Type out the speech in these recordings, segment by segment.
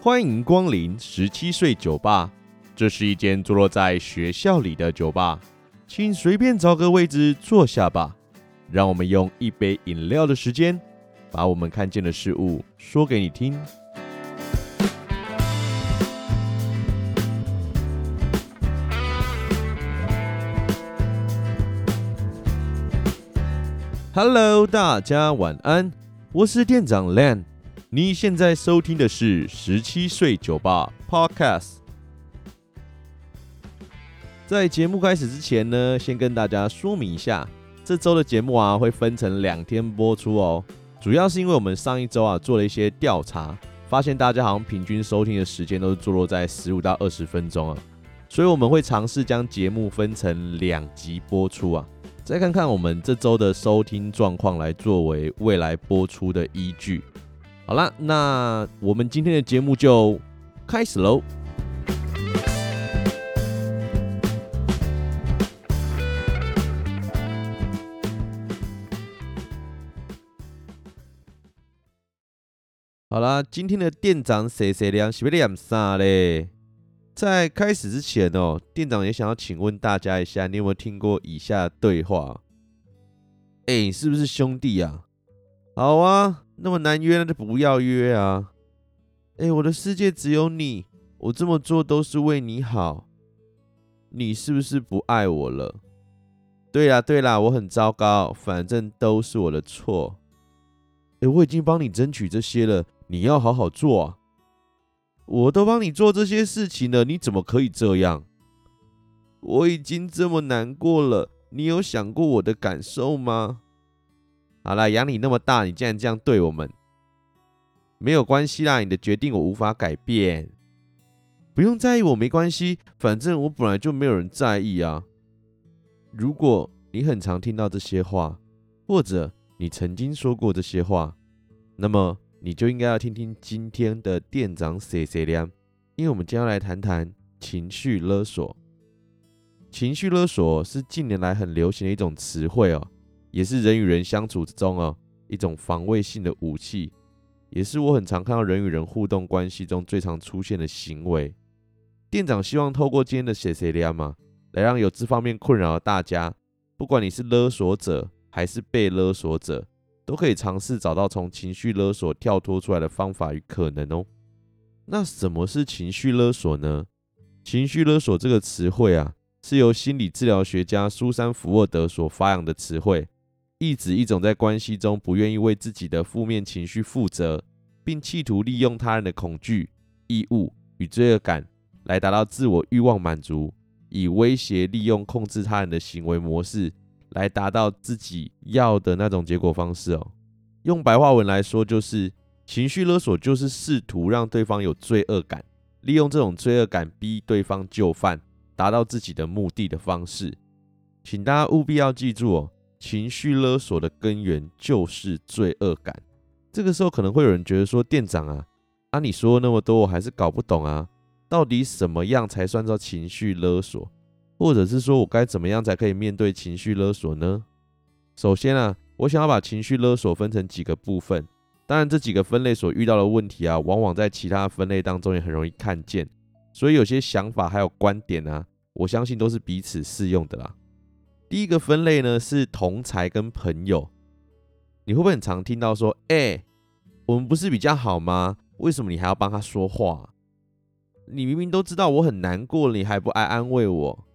欢迎光临十七岁酒吧，这是一间坐落在学校里的酒吧，请随便找个位置坐下吧。让我们用一杯饮料的时间，把我们看见的事物说给你听。Hello，大家晚安，我是店长 Lan。你现在收听的是《十七岁酒吧》Podcast。在节目开始之前呢，先跟大家说明一下，这周的节目啊会分成两天播出哦。主要是因为我们上一周啊做了一些调查，发现大家好像平均收听的时间都是坐落在十五到二十分钟啊，所以我们会尝试将节目分成两集播出啊，再看看我们这周的收听状况来作为未来播出的依据。好了，那我们今天的节目就开始喽。好啦，今天的店长谢谢亮是不是念啥嘞？在开始之前哦，店长也想要请问大家一下，你有没有听过以下对话？哎、是不是兄弟啊？好啊。那么难约，那就不要约啊！哎，我的世界只有你，我这么做都是为你好。你是不是不爱我了？对啦对啦，我很糟糕，反正都是我的错。哎，我已经帮你争取这些了，你要好好做啊！我都帮你做这些事情了，你怎么可以这样？我已经这么难过了，你有想过我的感受吗？好了，养你那么大，你竟然这样对我们，没有关系啦，你的决定我无法改变，不用在意我没关系，反正我本来就没有人在意啊。如果你很常听到这些话，或者你曾经说过这些话，那么你就应该要听听今天的店长谢谢亮，因为我们将要来谈谈情绪勒索。情绪勒索是近年来很流行的一种词汇哦。也是人与人相处之中哦，一种防卫性的武器，也是我很常看到人与人互动关系中最常出现的行为。店长希望透过今天的谢谢亮嘛，来让有这方面困扰的大家，不管你是勒索者还是被勒索者，都可以尝试找到从情绪勒索跳脱出来的方法与可能哦。那什么是情绪勒索呢？情绪勒索这个词汇啊，是由心理治疗学家苏珊·福沃德所发扬的词汇。意指一种在关系中不愿意为自己的负面情绪负责，并企图利用他人的恐惧、义务与罪恶感来达到自我欲望满足，以威胁、利用、控制他人的行为模式来达到自己要的那种结果方式哦。用白话文来说，就是情绪勒索，就是试图让对方有罪恶感，利用这种罪恶感逼对方就范，达到自己的目的的方式。请大家务必要记住哦。情绪勒索的根源就是罪恶感。这个时候可能会有人觉得说：“店长啊，啊你说那么多，我还是搞不懂啊，到底什么样才算作情绪勒索？或者是说我该怎么样才可以面对情绪勒索呢？”首先啊，我想要把情绪勒索分成几个部分。当然，这几个分类所遇到的问题啊，往往在其他分类当中也很容易看见。所以有些想法还有观点啊，我相信都是彼此适用的啦。第一个分类呢，是同才跟朋友，你会不会很常听到说，哎、我们不是比较好吗？为什么你还要帮他说话？你明明都知道我很难过，你还不爱安慰我？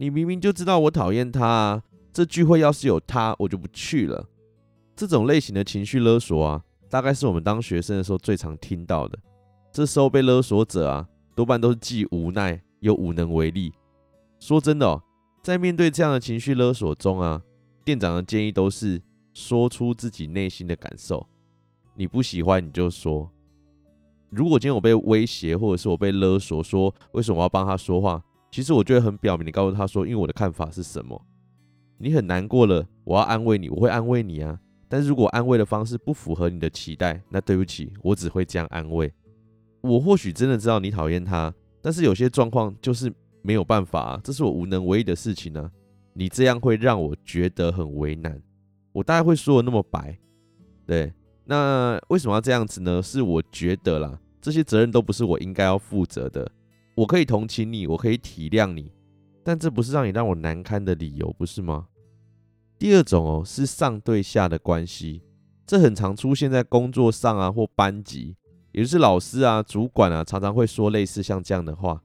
你明明就知道我讨厌他啊，这聚会要是有他，我就不去了。这种类型的情绪勒索啊，大概是我们当学生的时候最常听到的。这时候被勒索者啊，多半都是既无奈又无能为力。说真的哦。在面对这样的情绪勒索中啊，店长的建议都是说出自己内心的感受。你不喜欢你就说。如果今天我被威胁，或者是我被勒索，说为什么我要帮他说话？其实我就会很表明的告诉他说，因为我的看法是什么。你很难过了，我要安慰你，我会安慰你啊。但是如果安慰的方式不符合你的期待，那对不起，我只会这样安慰。我或许真的知道你讨厌他，但是有些状况就是。没有办法啊，这是我无能为力的事情呢、啊。你这样会让我觉得很为难。我大概会说的那么白，对，那为什么要这样子呢？是我觉得啦，这些责任都不是我应该要负责的。我可以同情你，我可以体谅你，但这不是让你让我难堪的理由，不是吗？第二种哦，是上对下的关系，这很常出现在工作上啊，或班级，也就是老师啊、主管啊，常常会说类似像这样的话：“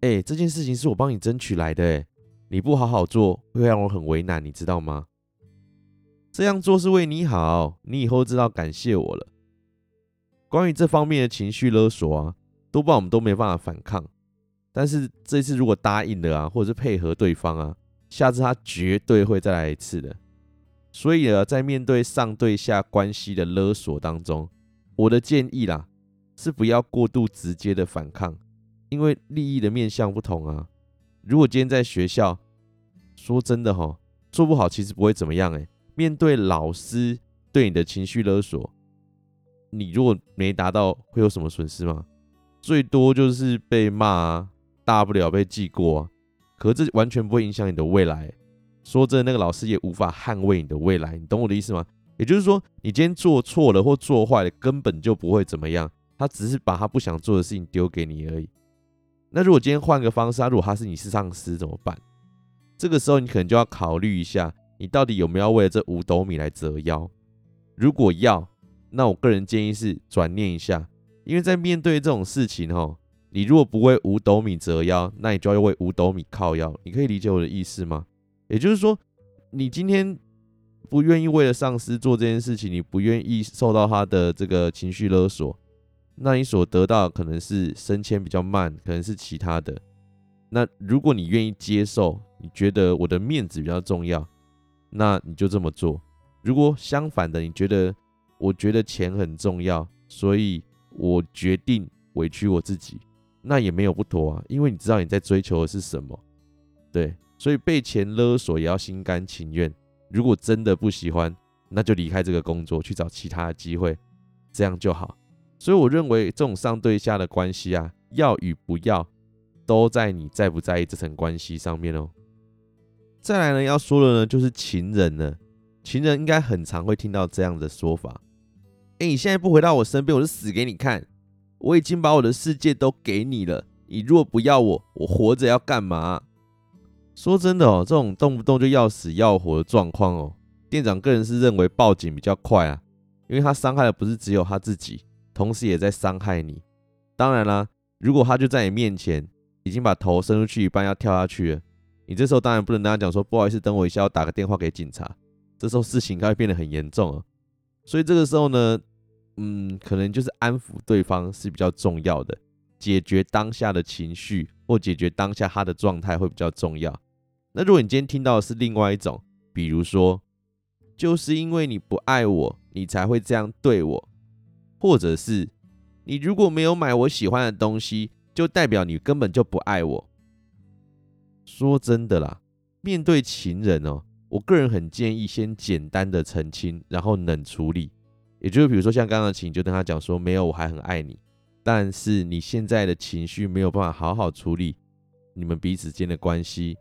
哎，这件事情是我帮你争取来的，哎，你不好好做，会让我很为难，你知道吗？这样做是为你好，你以后知道感谢我了。”关于这方面的情绪勒索啊，多半我们都没办法反抗，但是这次如果答应了啊，或者是配合对方啊。下次他绝对会再来一次的，所以呢，在面对上对下关系的勒索当中，我的建议啦是不要过度直接的反抗，因为利益的面向不同啊。如果今天在学校，说真的齁，做不好其实不会怎么样诶。面对老师对你的情绪勒索，你如果没达到，会有什么损失吗？最多就是被骂啊，大不了被记过啊。可这完全不会影响你的未来。说真的，那个老师也无法捍卫你的未来，你懂我的意思吗？也就是说，你今天做错了或做坏了，根本就不会怎么样。他只是把他不想做的事情丢给你而已。那如果今天换个方式，如果他是你是上司怎么办？这个时候你可能就要考虑一下，你到底有没有为了这五斗米来折腰？如果要，那我个人建议是转念一下，因为在面对这种事情，哈。你如果不为五斗米折腰，那你就要为五斗米靠腰。你可以理解我的意思吗？也就是说，你今天不愿意为了上司做这件事情，你不愿意受到他的这个情绪勒索，那你所得到可能是升迁比较慢，可能是其他的。那如果你愿意接受，你觉得我的面子比较重要，那你就这么做。如果相反的，你觉得我觉得钱很重要，所以我决定委屈我自己。那也没有不妥啊，因为你知道你在追求的是什么，对，所以被钱勒索也要心甘情愿。如果真的不喜欢，那就离开这个工作，去找其他的机会，这样就好。所以我认为这种上对下的关系啊，要与不要，都在你在不在意这层关系上面哦。再来呢，要说的呢就是情人了，情人应该很常会听到这样的说法。你现在不回到我身边，我就死给你看。我已经把我的世界都给你了，你若不要我，我活着要干嘛？说真的哦，这种动不动就要死要活的状况哦，店长个人是认为报警比较快啊，因为他伤害的不是只有他自己，同时也在伤害你。当然啦，如果他就在你面前，已经把头伸出去一半要跳下去了，你这时候当然不能跟他讲说不好意思，等我一下，我打个电话给警察。这时候事情应该会变得很严重啊，所以这个时候呢。嗯，可能就是安抚对方是比较重要的，解决当下的情绪或解决当下他的状态会比较重要。那如果你今天听到的是另外一种，比如说，就是因为你不爱我，你才会这样对我，或者是你如果没有买我喜欢的东西，就代表你根本就不爱我。说真的啦，面对情人哦，我个人很建议先简单的澄清，然后冷处理。也就是比如说像刚刚的情，就跟他讲说，没有，我还很爱你，但是你现在的情绪没有办法好好处理你们彼此间的关系。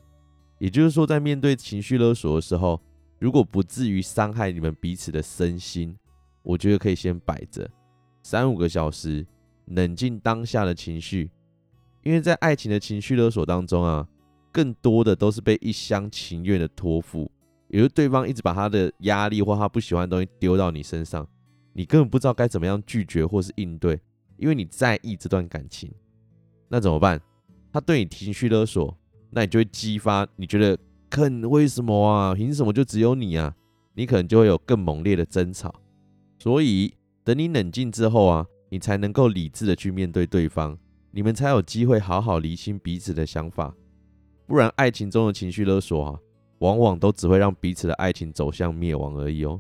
也就是说，在面对情绪勒索的时候，如果不至于伤害你们彼此的身心，我觉得可以先摆着三五个小时，冷静当下的情绪。因为在爱情的情绪勒索当中啊，更多的都是被一厢情愿的托付，也就是对方一直把他的压力或他不喜欢的东西丢到你身上。你根本不知道该怎么样拒绝或是应对，因为你在意这段感情，那怎么办？他对你情绪勒索，那你就会激发你觉得，肯为什么啊？凭什么就只有你啊？你可能就会有更猛烈的争吵。所以等你冷静之后啊，你才能够理智的去面对对方，你们才有机会好好厘清彼此的想法。不然，爱情中的情绪勒索啊，往往都只会让彼此的爱情走向灭亡而已哦。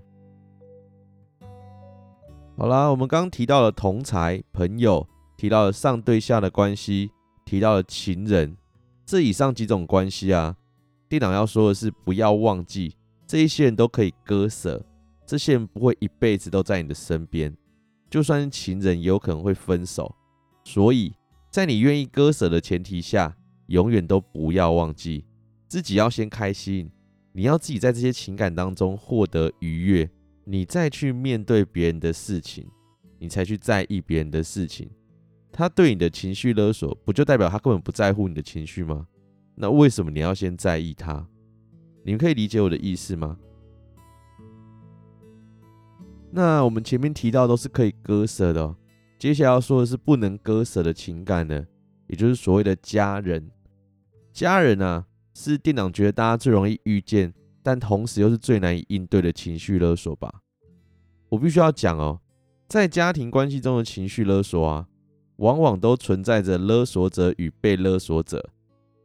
好啦，我们刚刚提到了同侪朋友，提到了上对下的关系，提到了情人，这以上几种关系啊，店长要说的是，不要忘记这一些人都可以割舍，这些人不会一辈子都在你的身边，就算是情人也有可能会分手，所以在你愿意割舍的前提下，永远都不要忘记自己要先开心，你要自己在这些情感当中获得愉悦。你再去面对别人的事情，你才去在意别人的事情，他对你的情绪勒索，不就代表他根本不在乎你的情绪吗？那为什么你要先在意他？你们可以理解我的意思吗？那我们前面提到都是可以割舍的哦，接下来要说的是不能割舍的情感呢，也就是所谓的家人。家人啊，是店长觉得大家最容易遇见，但同时又是最难以应对的情绪勒索吧。我必须要讲哦，在家庭关系中的情绪勒索啊，往往都存在着勒索者与被勒索者。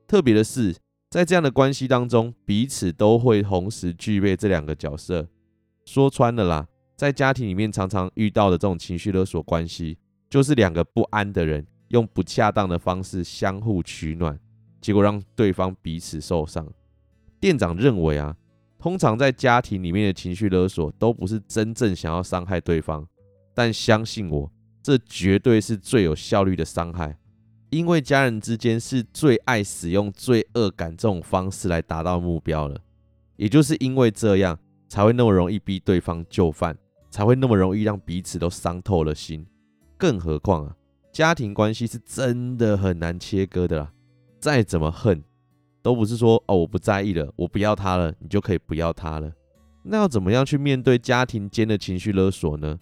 特别的是，在这样的关系当中，彼此都会同时具备这两个角色。说穿了啦，在家庭里面常常遇到的这种情绪勒索关系，就是两个不安的人用不恰当的方式相互取暖。结果让对方彼此受伤。店长认为啊，通常在家庭里面的情绪勒索都不是真正想要伤害对方，但相信我，这绝对是最有效率的伤害，因为家人之间是最爱使用罪恶感这种方式来达到目标了。也就是因为这样，才会那么容易逼对方就范，才会那么容易让彼此都伤透了心。更何况啊，家庭关系是真的很难切割的啦。再怎么恨，都不是说哦，我不在意了，我不要他了，你就可以不要他了。那要怎么样去面对家庭间的情绪勒索呢？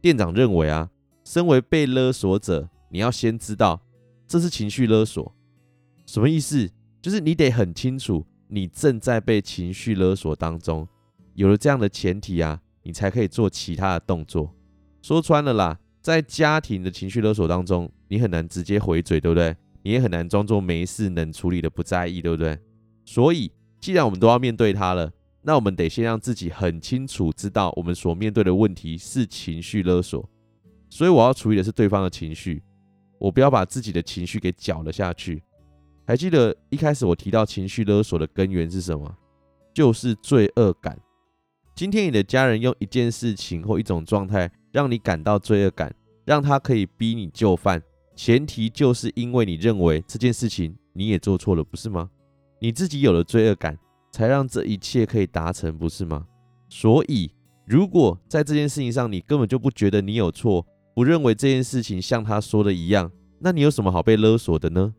店长认为啊，身为被勒索者，你要先知道这是情绪勒索。什么意思？就是你得很清楚，你正在被情绪勒索当中。有了这样的前提啊，你才可以做其他的动作。说穿了啦，在家庭的情绪勒索当中，你很难直接回嘴，对不对？你也很难装作没事、能处理的不在意，对不对？所以，既然我们都要面对它了，那我们得先让自己很清楚知道，我们所面对的问题是情绪勒索。所以，我要处理的是对方的情绪，我不要把自己的情绪给搅了下去。还记得一开始我提到情绪勒索的根源是什么？就是罪恶感。今天你的家人用一件事情或一种状态让你感到罪恶感，让他可以逼你就范。前提就是因为你认为这件事情你也做错了，不是吗？你自己有了罪恶感，才让这一切可以达成，不是吗？所以，如果在这件事情上你根本就不觉得你有错，不认为这件事情像他说的一样，那你有什么好被勒索的呢？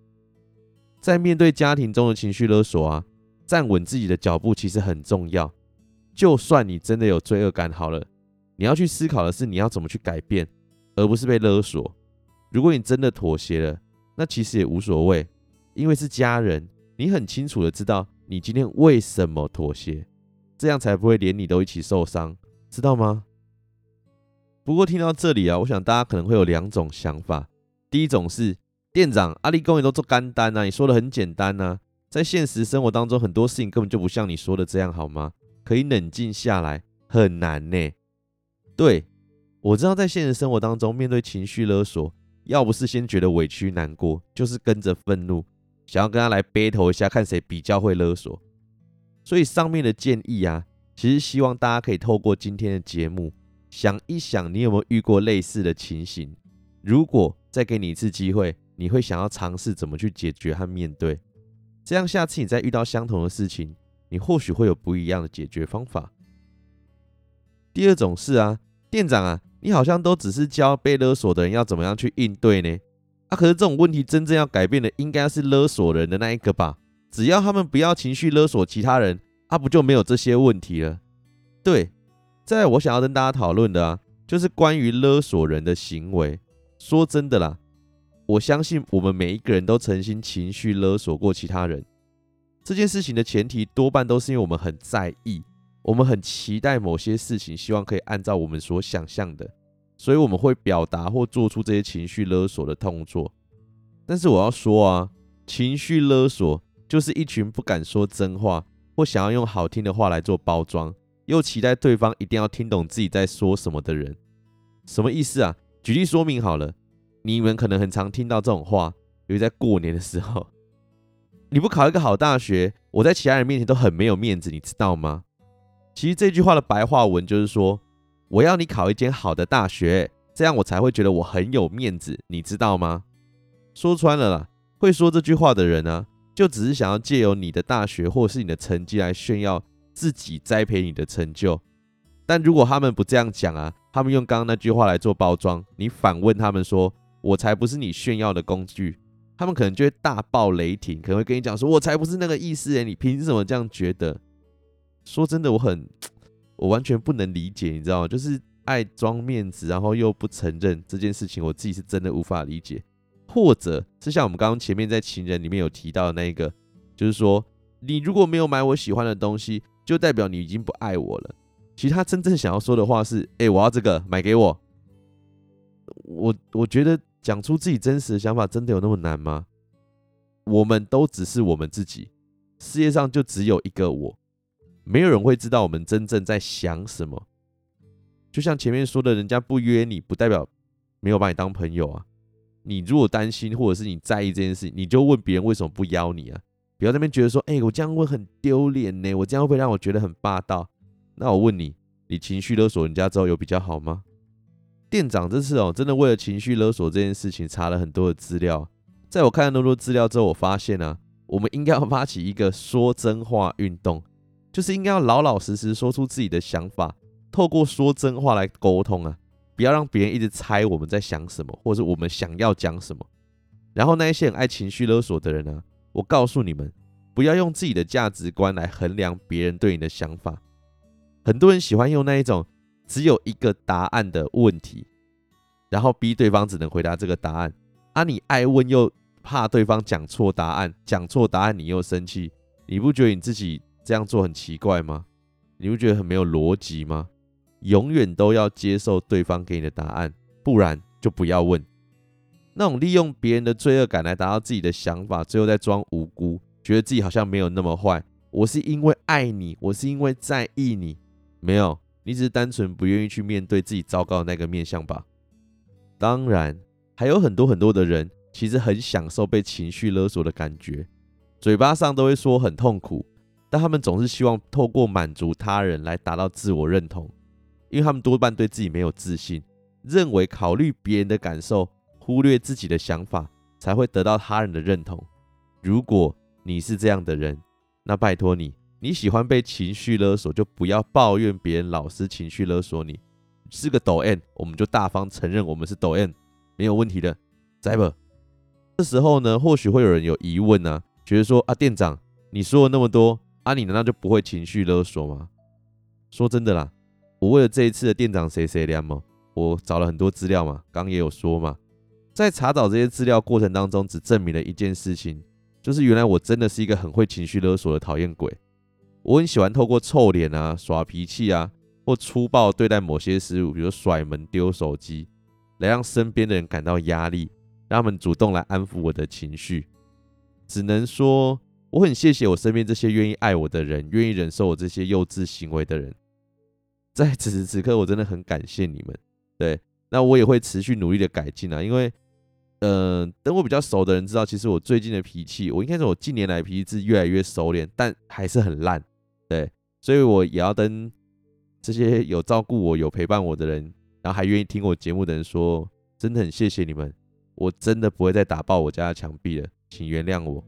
在面对家庭中的情绪勒索啊，站稳自己的脚步其实很重要。就算你真的有罪恶感，好了，你要去思考的是你要怎么去改变，而不是被勒索。如果你真的妥协了，那其实也无所谓，因为是家人，你很清楚的知道你今天为什么妥协，这样才不会连你都一起受伤，知道吗？不过听到这里啊，我想大家可能会有两种想法，第一种是店长阿力公也都做干单啊，你说的很简单啊，在现实生活当中很多事情根本就不像你说的这样好吗？可以冷静下来，很难呢。对，我知道在现实生活当中面对情绪勒索。要不是先觉得委屈难过，就是跟着愤怒，想要跟他来 battle 一下，看谁比较会勒索。所以上面的建议啊，其实希望大家可以透过今天的节目，想一想你有没有遇过类似的情形。如果再给你一次机会，你会想要尝试怎么去解决和面对。这样下次你再遇到相同的事情，你或许会有不一样的解决方法。第二种是啊，店长啊。你好像都只是教被勒索的人要怎么样去应对呢？啊，可是这种问题真正要改变的，应该是勒索人的那一个吧？只要他们不要情绪勒索其他人，啊，不就没有这些问题了？对，在我想要跟大家讨论的啊，就是关于勒索人的行为。说真的啦，我相信我们每一个人都曾经情绪勒索过其他人。这件事情的前提多半都是因为我们很在意。我们很期待某些事情，希望可以按照我们所想象的，所以我们会表达或做出这些情绪勒索的动作。但是我要说啊，情绪勒索就是一群不敢说真话，或想要用好听的话来做包装，又期待对方一定要听懂自己在说什么的人。什么意思啊？举例说明好了，你们可能很常听到这种话，尤其在过年的时候，你不考一个好大学，我在其他人面前都很没有面子，你知道吗？其实这句话的白话文就是说，我要你考一间好的大学，这样我才会觉得我很有面子，你知道吗？说穿了啦，会说这句话的人呢、就只是想要借由你的大学或是你的成绩来炫耀自己栽培你的成就。但如果他们不这样讲啊，他们用刚刚那句话来做包装，你反问他们说：“我才不是你炫耀的工具。”他们可能就会大爆雷霆，可能会跟你讲说：“我才不是那个意思诶，你凭什么这样觉得？”说真的，我很，我完全不能理解，你知道吗？就是爱装面子，然后又不承认这件事情，我自己是真的无法理解。或者是像我们刚刚前面在情人里面有提到的那一个，就是说，你如果没有买我喜欢的东西，就代表你已经不爱我了。其实他真正想要说的话是：哎，我要这个，买给我。我我觉得讲出自己真实的想法，真的有那么难吗？我们都只是我们自己，世界上就只有一个我，没有人会知道我们真正在想什么。就像前面说的，人家不约你不代表没有把你当朋友啊。你如果担心或者是你在意这件事，你就问别人为什么不邀你啊？不要在那边觉得说：哎，我这样会很丢脸呢，我这样会不会让我觉得很霸道？那我问你，你情绪勒索人家之后有比较好吗？店长这次哦，真的为了情绪勒索这件事情查了很多的资料。在我看了那么多资料之后，我发现啊，我们应该要发起一个说真话运动，就是应该要老老实实说出自己的想法，透过说真话来沟通啊，不要让别人一直猜我们在想什么，或者是我们想要讲什么。然后那一些很爱情绪勒索的人呢，我告诉你们，不要用自己的价值观来衡量别人对你的想法。很多人喜欢用那一种只有一个答案的问题，然后逼对方只能回答这个答案。啊，你爱问又怕对方讲错答案，讲错答案你又生气，你不觉得你自己这样做很奇怪吗？你不觉得很没有逻辑吗？永远都要接受对方给你的答案，不然就不要问。那种利用别人的罪恶感来达到自己的想法，最后再装无辜，觉得自己好像没有那么坏。我是因为爱你，我是因为在意你。没有，你只是单纯不愿意去面对自己糟糕的那个面相吧？当然，还有很多很多的人其实很享受被情绪勒索的感觉，嘴巴上都会说很痛苦，但他们总是希望透过满足他人来达到自我认同，因为他们多半对自己没有自信，认为考虑别人的感受，忽略自己的想法，才会得到他人的认同。如果你是这样的人，那拜托你。你喜欢被情绪勒索，就不要抱怨别人老是情绪勒索你。是个抖 M，我们就大方承认我们是抖 M，没有问题的，在不？这时候呢，或许会有人有疑问呢、啊，觉得说啊，店长，你说了那么多，啊，你难道就不会情绪勒索吗？说真的啦，我为了这一次的店长谁谁凉嘛，我找了很多资料嘛，刚也有说嘛，在查找这些资料过程当中，只证明了一件事情，就是原来我真的是一个很会情绪勒索的讨厌鬼。我很喜欢透过臭脸啊、耍脾气啊，或粗暴对待某些事物，比如甩门、丢手机，来让身边的人感到压力，让他们主动来安抚我的情绪。只能说，我很谢谢我身边这些愿意爱我的人，愿意忍受我这些幼稚行为的人。在此时此刻，我真的很感谢你们。对，那我也会持续努力的改进啊，因为，嗯、呃，等我比较熟的人知道，其实我最近的脾气，我应该说我近年来脾气是越来越收敛，但还是很烂。对，所以我也要跟这些有照顾我、有陪伴我的人，然后还愿意听我节目的人说，真的很谢谢你们，我真的不会再打爆我家的墙壁了，请原谅我。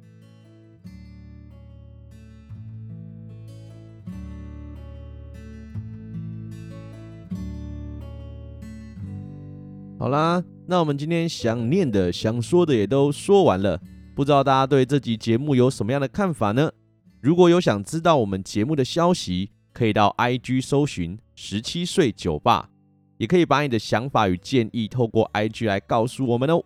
好啦，那我们今天想念的、想说的也都说完了，不知道大家对这集节目有什么样的看法呢？如果有想知道我们节目的消息，可以到 IG 搜寻十七岁酒吧，也可以把你的想法与建议透过 IG 来告诉我们哦。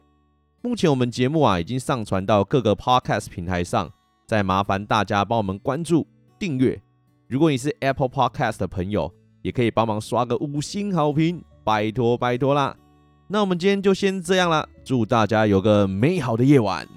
目前我们节目啊已经上传到各个 Podcast 平台上，再麻烦大家帮我们关注、订阅。如果你是 Apple Podcast 的朋友，也可以帮忙刷个五星好评，拜托拜托啦。那我们今天就先这样啦，祝大家有个美好的夜晚。